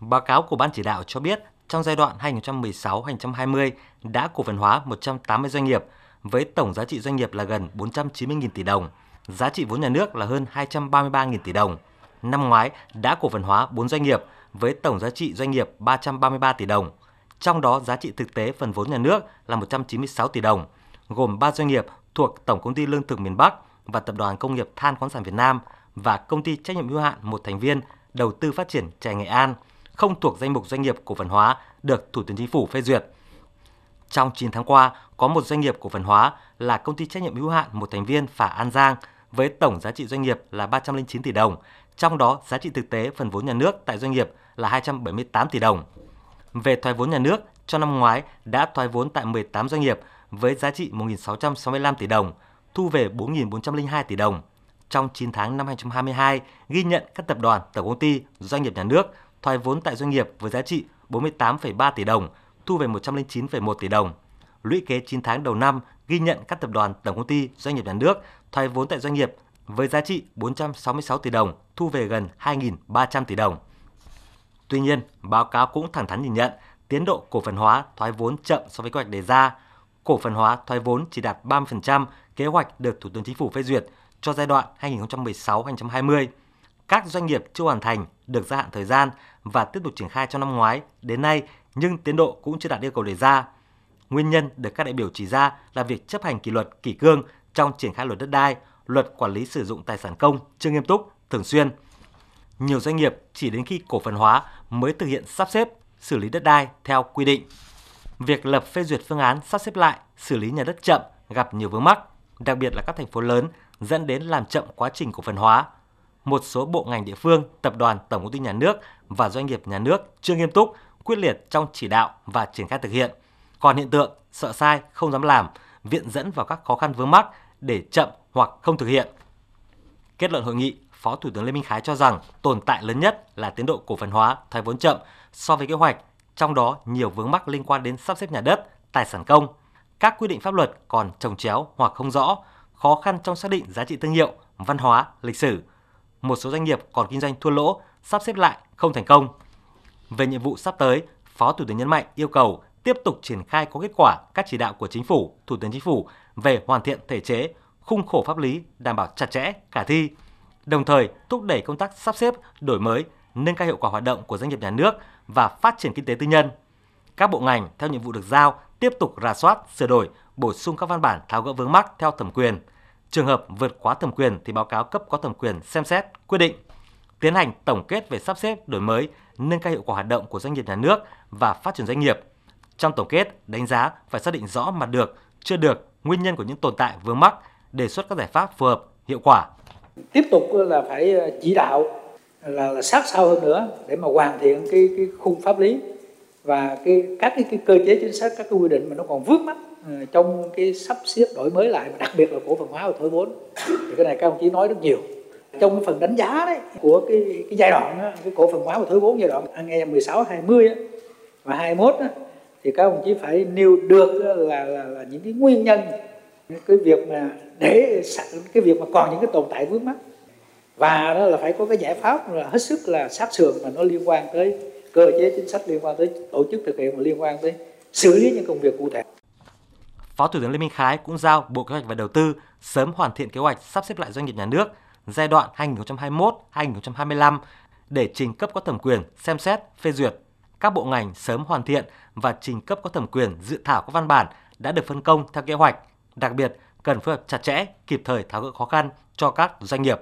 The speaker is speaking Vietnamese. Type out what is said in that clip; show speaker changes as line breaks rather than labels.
Báo cáo của Ban chỉ đạo cho biết, trong giai đoạn 2016-2020 đã cổ phần hóa 180 doanh nghiệp với tổng giá trị doanh nghiệp là gần 490.000 tỷ đồng, giá trị vốn nhà nước là hơn 233.000 tỷ đồng. Năm ngoái đã cổ phần hóa 4 doanh nghiệp với tổng giá trị doanh nghiệp 333 tỷ đồng. Trong đó giá trị thực tế phần vốn nhà nước là 196 tỷ đồng, gồm 3 doanh nghiệp thuộc Tổng công ty Lương thực miền Bắc và Tập đoàn Công nghiệp Than khoáng sản Việt Nam và Công ty trách nhiệm hữu hạn một thành viên đầu tư phát triển chè Nghệ An không thuộc danh mục doanh nghiệp cổ phần hóa được Thủ tướng Chính phủ phê duyệt. Trong 9 tháng qua, có một doanh nghiệp cổ phần hóa là công ty trách nhiệm hữu hạn một thành viên Phả An Giang với tổng giá trị doanh nghiệp là 309 tỷ đồng, trong đó giá trị thực tế phần vốn nhà nước tại doanh nghiệp là 278 tỷ đồng. Về thoái vốn nhà nước, trong năm ngoái đã thoái vốn tại 18 doanh nghiệp với giá trị 1.665 tỷ đồng, thu về 4.402 tỷ đồng. Trong 9 tháng năm 2022, ghi nhận các tập đoàn, tổng công ty, doanh nghiệp nhà nước thoái vốn tại doanh nghiệp với giá trị 48,3 tỷ đồng, thu về 109,1 tỷ đồng. Lũy kế 9 tháng đầu năm ghi nhận các tập đoàn, tổng công ty, doanh nghiệp nhà nước thoái vốn tại doanh nghiệp với giá trị 466 tỷ đồng, thu về gần 2.300 tỷ đồng. Tuy nhiên, báo cáo cũng thẳng thắn nhìn nhận tiến độ cổ phần hóa thoái vốn chậm so với kế hoạch đề ra. Cổ phần hóa thoái vốn chỉ đạt 30% kế hoạch được Thủ tướng Chính phủ phê duyệt cho giai đoạn 2016-2020. Các doanh nghiệp chưa hoàn thành được gia hạn thời gian và tiếp tục triển khai trong năm ngoái đến nay nhưng tiến độ cũng chưa đạt yêu cầu đề ra. Nguyên nhân được các đại biểu chỉ ra là việc chấp hành kỷ luật kỷ cương trong triển khai luật đất đai, luật quản lý sử dụng tài sản công chưa nghiêm túc, thường xuyên. Nhiều doanh nghiệp chỉ đến khi cổ phần hóa mới thực hiện sắp xếp, xử lý đất đai theo quy định. Việc lập phê duyệt phương án sắp xếp lại, xử lý nhà đất chậm gặp nhiều vướng mắc, đặc biệt là các thành phố lớn dẫn đến làm chậm quá trình cổ phần hóa. Một số bộ ngành địa phương, tập đoàn, tổng công ty nhà nước và doanh nghiệp nhà nước chưa nghiêm túc, quyết liệt trong chỉ đạo và triển khai thực hiện. Còn hiện tượng sợ sai, không dám làm, viện dẫn vào các khó khăn vướng mắc để chậm hoặc không thực hiện. Kết luận hội nghị, Phó Thủ tướng Lê Minh Khái cho rằng tồn tại lớn nhất là tiến độ cổ phần hóa, thoái vốn chậm so với kế hoạch, trong đó nhiều vướng mắc liên quan đến sắp xếp nhà đất, tài sản công. Các quy định pháp luật còn trồng chéo hoặc không rõ, khó khăn trong xác định giá trị thương hiệu, văn hóa, lịch sử. Một số doanh nghiệp còn kinh doanh thua lỗ, sắp xếp lại không thành công. Về nhiệm vụ sắp tới, Phó Thủ tướng nhấn mạnh yêu cầu tiếp tục triển khai có kết quả các chỉ đạo của Chính phủ, Thủ tướng Chính phủ về hoàn thiện thể chế, khung khổ pháp lý đảm bảo chặt chẽ, khả thi, đồng thời thúc đẩy công tác sắp xếp, đổi mới, nâng cao hiệu quả hoạt động của doanh nghiệp nhà nước và phát triển kinh tế tư nhân. Các bộ ngành theo nhiệm vụ được giao tiếp tục rà soát, sửa đổi, bổ sung các văn bản tháo gỡ vướng mắc theo thẩm quyền. Trường hợp vượt quá thẩm quyền thì báo cáo cấp có thẩm quyền xem xét, quyết định. Tiến hành tổng kết về sắp xếp, đổi mới, nâng cao hiệu quả hoạt động của doanh nghiệp nhà nước và phát triển doanh nghiệp. Trong tổng kết, đánh giá phải xác định rõ mặt được, chưa được, nguyên nhân của những tồn tại vướng mắc, đề xuất các giải pháp phù hợp, hiệu quả.
Tiếp tục là phải ờ, chỉ đạo là, là sát sao hơn nữa để mà hoàn thiện cái cái khung pháp lý và cái các cái, cái cơ chế chính sách các cái quy định mà nó còn vướng mắt Ờ, trong cái sắp xếp đổi mới lại đặc biệt là cổ phần hóa và thổi vốn thì cái này các ông chí nói rất nhiều trong cái phần đánh giá đấy của cái cái giai đoạn đó, cái cổ phần hóa và thoái vốn giai đoạn 2016 20 đó, và 21 đó, thì các ông chí phải nêu được là, là, là những cái nguyên nhân cái việc mà để cái việc mà còn những cái tồn tại vướng mắt và đó là phải có cái giải pháp là hết sức là sát sườn mà nó liên quan tới cơ chế chính sách liên quan tới tổ chức thực hiện và liên quan tới xử lý những công việc cụ thể.
Phó Thủ tướng Lê Minh Khái cũng giao Bộ Kế hoạch và Đầu tư sớm hoàn thiện kế hoạch sắp xếp lại doanh nghiệp nhà nước giai đoạn 2021-2025 để trình cấp có thẩm quyền xem xét phê duyệt. Các bộ ngành sớm hoàn thiện và trình cấp có thẩm quyền dự thảo các văn bản đã được phân công theo kế hoạch. Đặc biệt, cần phối hợp chặt chẽ, kịp thời tháo gỡ khó khăn cho các doanh nghiệp.